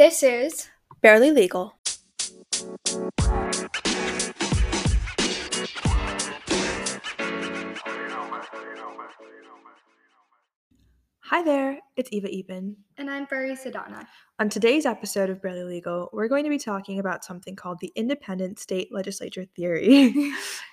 This is Barely Legal. Hi there, it's Eva Epen. and I'm Furry Sedana. On today's episode of Barely Legal, we're going to be talking about something called the independent state legislature theory.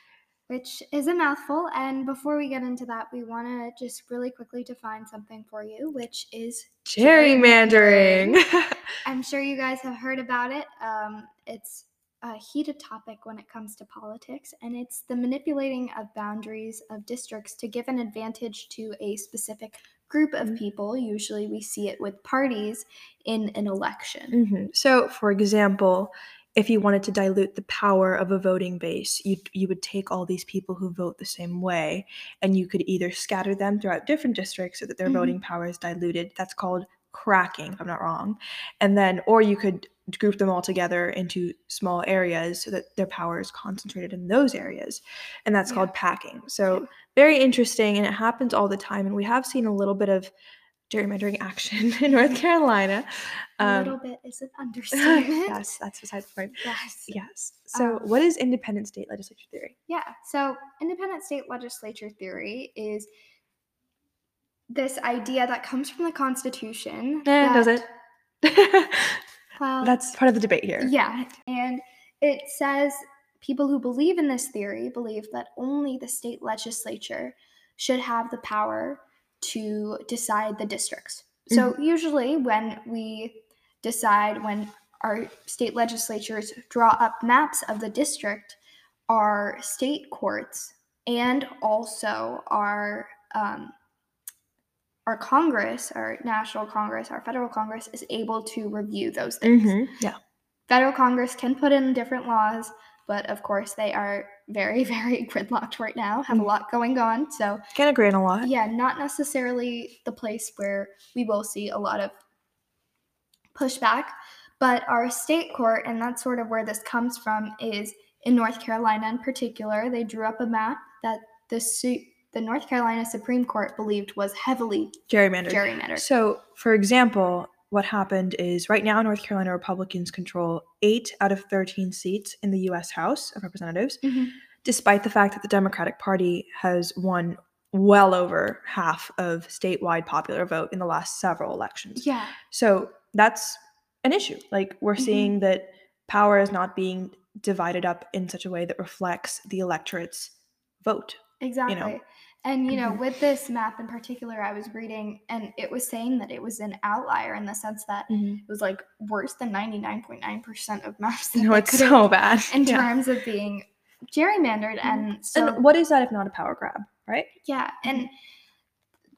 which is a mouthful. And before we get into that, we want to just really quickly define something for you, which is Gerrymandering. I'm sure you guys have heard about it. Um, it's a heated topic when it comes to politics, and it's the manipulating of boundaries of districts to give an advantage to a specific group of Mhm. people. Usually, we see it with parties in an election. Mhm. So, for example, if you wanted to dilute the power of a voting base, you you would take all these people who vote the same way, and you could either scatter them throughout different districts so that their Mhm. voting power is diluted. That's called cracking, if I'm not wrong. And then, or you could group them all together into small areas so that their power is concentrated in those areas, and that's Yeah. called packing. So, very interesting, and it happens all the time. And we have seen a little bit of gerrymandering action in North Carolina. A Um, little bit is an understatement. yes, that's beside the point. Yes. Yes. So, Um, what is independent state legislature theory? Yeah. So, independent state legislature theory is this idea that comes from the Constitution. Eh, does it? Well, that's part of the debate here. yeah, and it says people who believe in this theory believe that only the state legislature should have the power to decide the districts. So, usually, when we decide, when our state legislatures draw up maps of the district, our state courts and also our um, our Congress, our national Congress, our federal Congress is able to review those things. Mhm, Yeah. Federal Congress can put in different laws, but of course they are very, very gridlocked right now, have a Mm. lot going on. So, Can agree on a lot. yeah, not necessarily the place where we will see a lot of pushback, but our state court, and that's sort of where this comes from, is in North Carolina in particular. They drew up a map that the su- the North Carolina Supreme Court believed was heavily Gerrymandered. gerrymandered. So, for example, what happened is right now North Carolina Republicans control eight out of 13 seats in the U.S. House of Representatives, Mhm. despite the fact that the Democratic Party has won well over half of statewide popular vote in the last several elections. Yeah, So that's an issue. Like we're Mhm. seeing that power is not being divided up in such a way that reflects the electorate's vote. exactly. And you know, Mhm. with this map in particular, I was reading, and it was saying that it was an outlier in the sense that it was like worse than ninety nine point nine percent of maps. That No, it's so bad. in Yeah. terms of being gerrymandered, and so and what is that if not a power grab, right? Yeah, and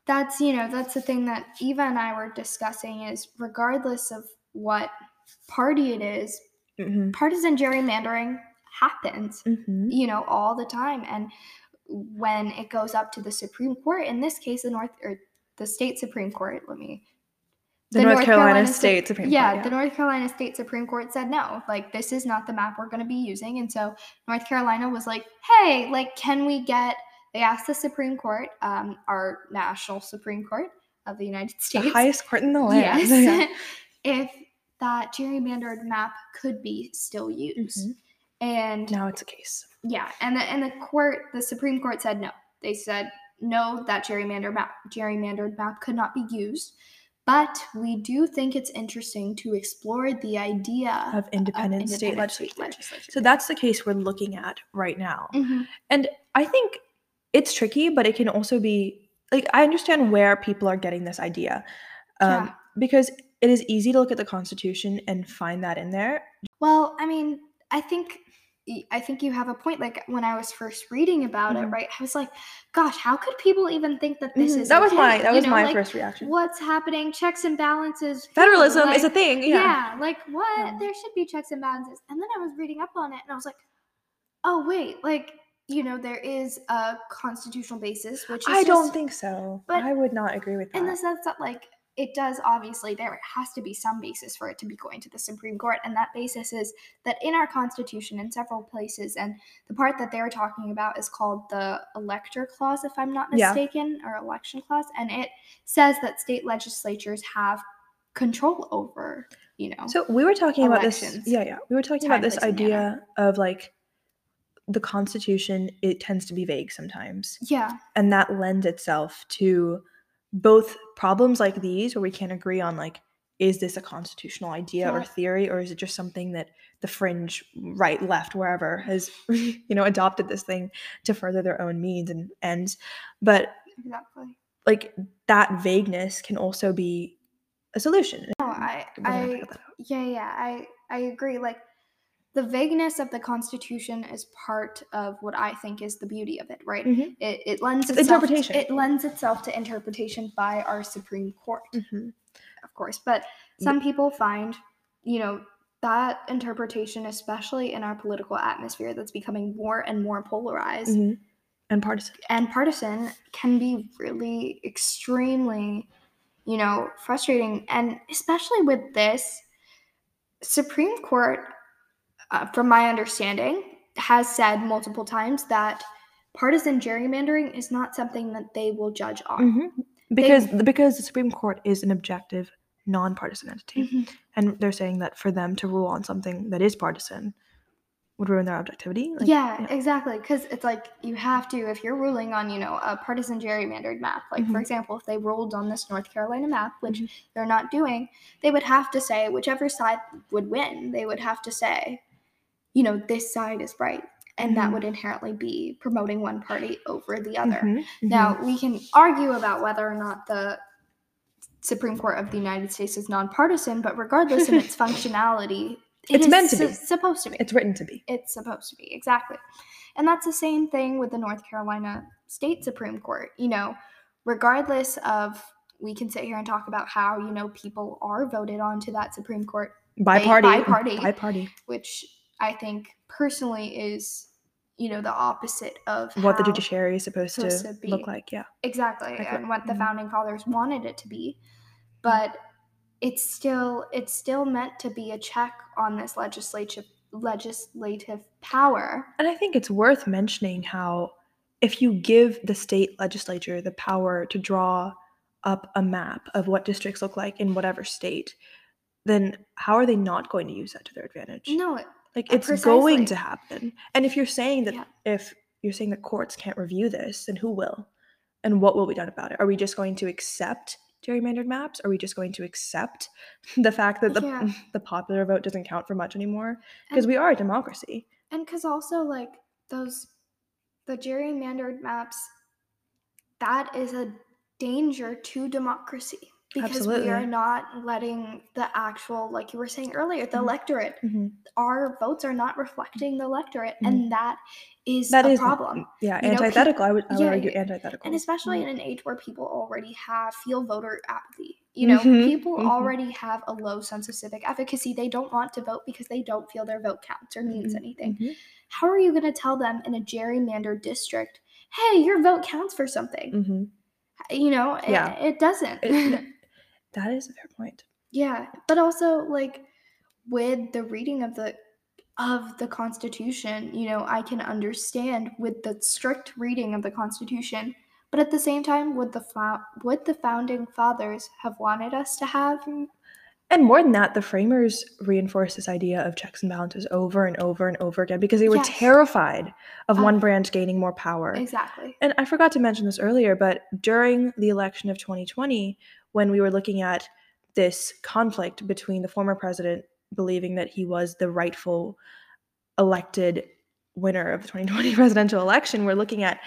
that's you know that's the thing that Eva and I were discussing is regardless of what party it is, Mm-hmm. partisan gerrymandering happens, Mm-hmm. you know, all the time. And when it goes up to the Supreme Court, in this case, the North or the state Supreme Court, let me The, North, Carolina, Sup- State Supreme yeah, Court. Yeah, the North Carolina State Supreme Court said no, like this is not the map we're going to be using, and so North Carolina was like, hey, like can we get? They asked the Supreme Court, um, our national Supreme Court of the United States. the highest court in the land. yes, if that gerrymandered map could be still used, Mhm. And Now it's a case. yeah, and the and the court, the Supreme Court said no. They said no, that gerrymandered map, gerrymandered map could not be used. But we do think it's interesting to explore the idea Of independent, state independent legislature. legislature. So that's the case we're looking at right now. Mhm. And I think it's tricky, but it can also be like I understand where people are getting this idea. Um, Yeah. because it is easy to look at the Constitution and find that in there. Well, I mean, I think I think you have a point. Like when I was first reading about it, Mhm. right? I was like, "Gosh, how could people even think that this Mhm. is that was my that You was know, my like, first reaction. What's happening? Checks and balances. Federalism is a thing. yeah. Yeah. like what Yeah. there should be checks and balances and then i was reading up on it and i was like oh wait like you know there is a constitutional basis which is I don't think so. but I would not agree with that. in the sense that like it does obviously there has to be some basis for it to be going to the supreme court and that basis is that in our constitution in several places and the part that they're talking about is called the elector clause if i'm not Yeah. mistaken or election clause and it says that state legislatures have control over you know. So we were talking about this. Yeah, yeah. We were talking Time, about this idea of like the Constitution. It tends to be vague sometimes, yeah, and that lends itself to both problems like these, where we can't agree on like is this a constitutional idea or theory, or is it just something that the fringe right, left, wherever has you know adopted this thing to further their own means and ends. But exactly. like that vagueness can also be a solution. No, I, I, figure that out. yeah, yeah, I, I agree. Like, the vagueness of the Constitution is part of what I think is the beauty of it, right? Mhm. It, it lends It's itself interpretation. it lends itself to interpretation by our Supreme Court, Mhm. of course. But some people find, you know, that interpretation, especially in our political atmosphere that's becoming more and more polarized, Mhm. And partisan. and partisan can be really extremely you know frustrating and especially with this supreme court uh, from my understanding has said multiple times that partisan gerrymandering is not something that they will judge on Mhm. Because because the Supreme Court is an objective, nonpartisan entity, Mhm. and they're saying that for them to rule on something that is partisan would ruin their objectivity. Like, yeah, exactly. Because it's like you have to, if you're ruling on, you know, a partisan gerrymandered map, like for Mhm. example, if they ruled on this North Carolina map, which Mhm. they're not doing, they would have to say, whichever side would win, they would have to say, you know, this side is right. And that Mhm. would inherently be promoting one party over the other. Mhm, mhm. Now, we can argue about whether or not the Supreme Court of the United States is nonpartisan, but regardless of its functionality, it It's meant to su- be. supposed to be it's written to be. it's supposed to be exactly and that's the same thing with the north carolina state supreme court you know regardless of we can sit here and talk about how you know people are voted onto that supreme court By party. by party. By party. which i think personally is you know the opposite of What the judiciary is supposed, supposed to, to look like. Yeah. exactly Accurate. and what the Mhm. founding fathers wanted it to be but it's still it's still meant to be a check on this legislative legislative power And I think it's worth mentioning how if you give the state legislature the power to draw up a map of what districts look like in whatever state, then how are they not going to use that to their advantage? no Like Uh, it's going to happen. And if you're saying that Yeah. if you're saying that courts can't review this, then who will? And what will be done about it? Are we just going to accept gerrymandered maps? Are we just going to accept the fact that the Yeah. the popular vote doesn't count for much anymore? Because we are a democracy. And because also, like, those, the gerrymandered maps, that is a danger to democracy. Because we are not letting the actual, like you were saying earlier, the Mhm. electorate, Mhm. our votes are not reflecting the electorate. Mhm. And that is That a is problem. Yeah, You know, antithetical. I would, I would yeah, argue antithetical. And especially Mhm. in an age where people already have feel voter apathy. You know, Mhm, people mhm. already have a low sense of civic efficacy. They don't want to vote because they don't feel their vote counts or means anything. How are you going to tell them in a gerrymandered district, hey, your vote counts for something? You know, it, Yeah. it doesn't. It- That is a fair point. yeah, but also like with the reading of the of the Constitution, you know, I can understand with the strict reading of the Constitution, but at the same time, would the fo- would the founding fathers have wanted us to have? And more than that, the framers reinforced this idea of checks and balances over and over and over again because they were Yes. terrified of Uh, one branch gaining more power. Exactly. And I forgot to mention this earlier, but during the election of 2020, when we were looking at this conflict between the former president believing that he was the rightful elected winner of the 2020 presidential election, we're looking at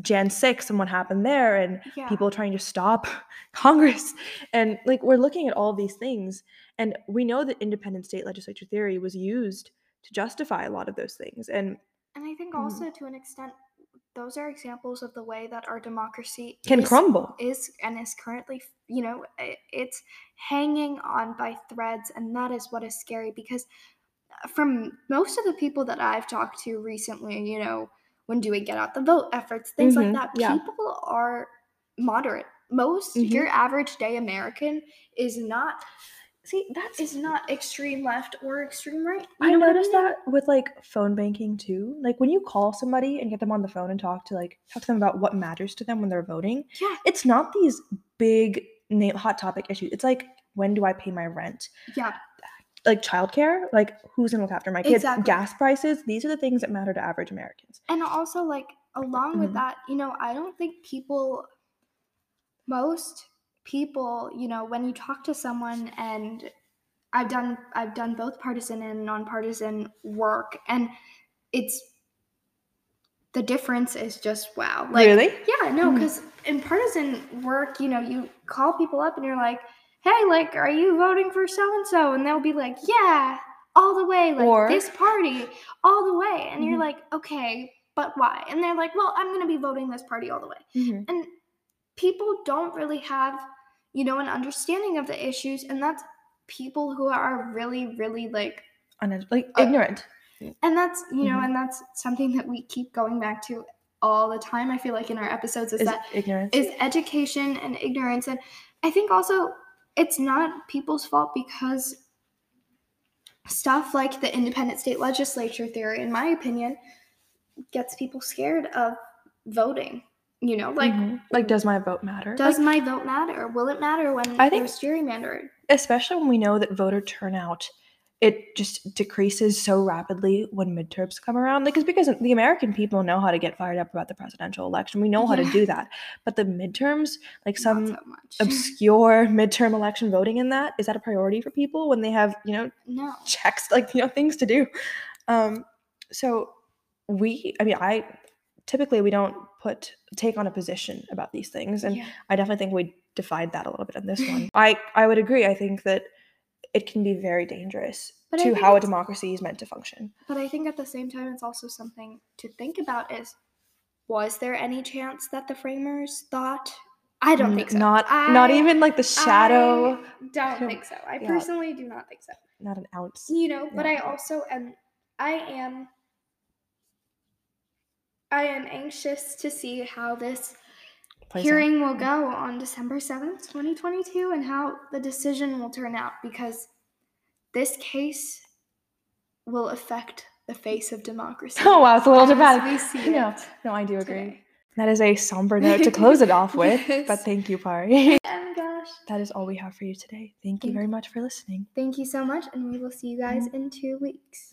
Jan 6 and what happened there and Yeah. people trying to stop Congress. And like we're looking at all these things. And we know that independent state legislature theory was used to justify a lot of those things. And And I think Mhm. also to an extent, those are examples of the way that our democracy can is, crumble. is and is currently, you know, it's hanging on by threads, and that is what is scary because uh, from most of the people that I've talked to recently, you know, when doing get out the vote efforts, things Mhm, like that, yeah. people are moderate. Most Mhm. your average day American is not See, that's is not extreme left or extreme right. You I noticed mean? that with like phone banking too. Like when you call somebody and get them on the phone and talk to like talk to them about what matters to them when they're voting, Yeah, it's not these big hot topic issues. It's like when do I pay my rent? yeah. like childcare, like who's gonna look after my kids? Exactly. Gas prices, these are the things that matter to average Americans. And also, like, along with Mhm. that, you know, I don't think people, most people, you know, when you talk to someone and I've done I've done both partisan and nonpartisan work and it's the difference is just wow. Like really? yeah, no, because in partisan work, you know, you call people up and you're like, hey, like, are you voting for so and so? And they'll be like, yeah, all the way, like Or- this party, all the way. And you're Mhm. like, okay, but why? And they're like, well, I'm going to be voting this party all the way. Mhm. And people don't really have, you know, an understanding of the issues. And that's people who are really, really like, like Uh, ignorant. and that's, you know, Mhm. and that's something that we keep going back to all the time. I feel like in our episodes is Is that ignorant. is education and ignorance and i think also it's not people's fault because stuff like the independent state legislature theory in my opinion gets people scared of voting you know like Mhm. like does my vote matter? does Like, my vote matter? Will it matter when I think- there's gerrymandered especially when we know that voter turnout it just decreases so rapidly when midterms come around like it's because the american people know how to get fired up about the presidential election. We know how to do that. But the midterms like some so obscure midterm election voting in that is that a priority for people when they have you know no. checks like you know things to do? Um so we i mean i typically we don't put take on a position about these things and yeah. i definitely think we defied that a little bit in this one i i would agree i think that it can be very dangerous But to how a democracy is meant to function but i think at the same time it's also something to think about is was there any chance that the framers thought i don't think so not not even like the shadow I don't think so. I Yeah. personally do not think so. not an ounce You know, but Yeah. I also am I am I am anxious to see how this plays out. hearing will go on December 7th, 2022 and how the decision will turn out because this case will affect the face of democracy. oh wow it's a little dramatic we see no it no i do agree today. that is a somber note to close it off with but thank you pari Oh gosh. that is all we have for you today thank you Thank very much for listening Thank you so much and we will see you guys Mm-hmm. in 2 weeks.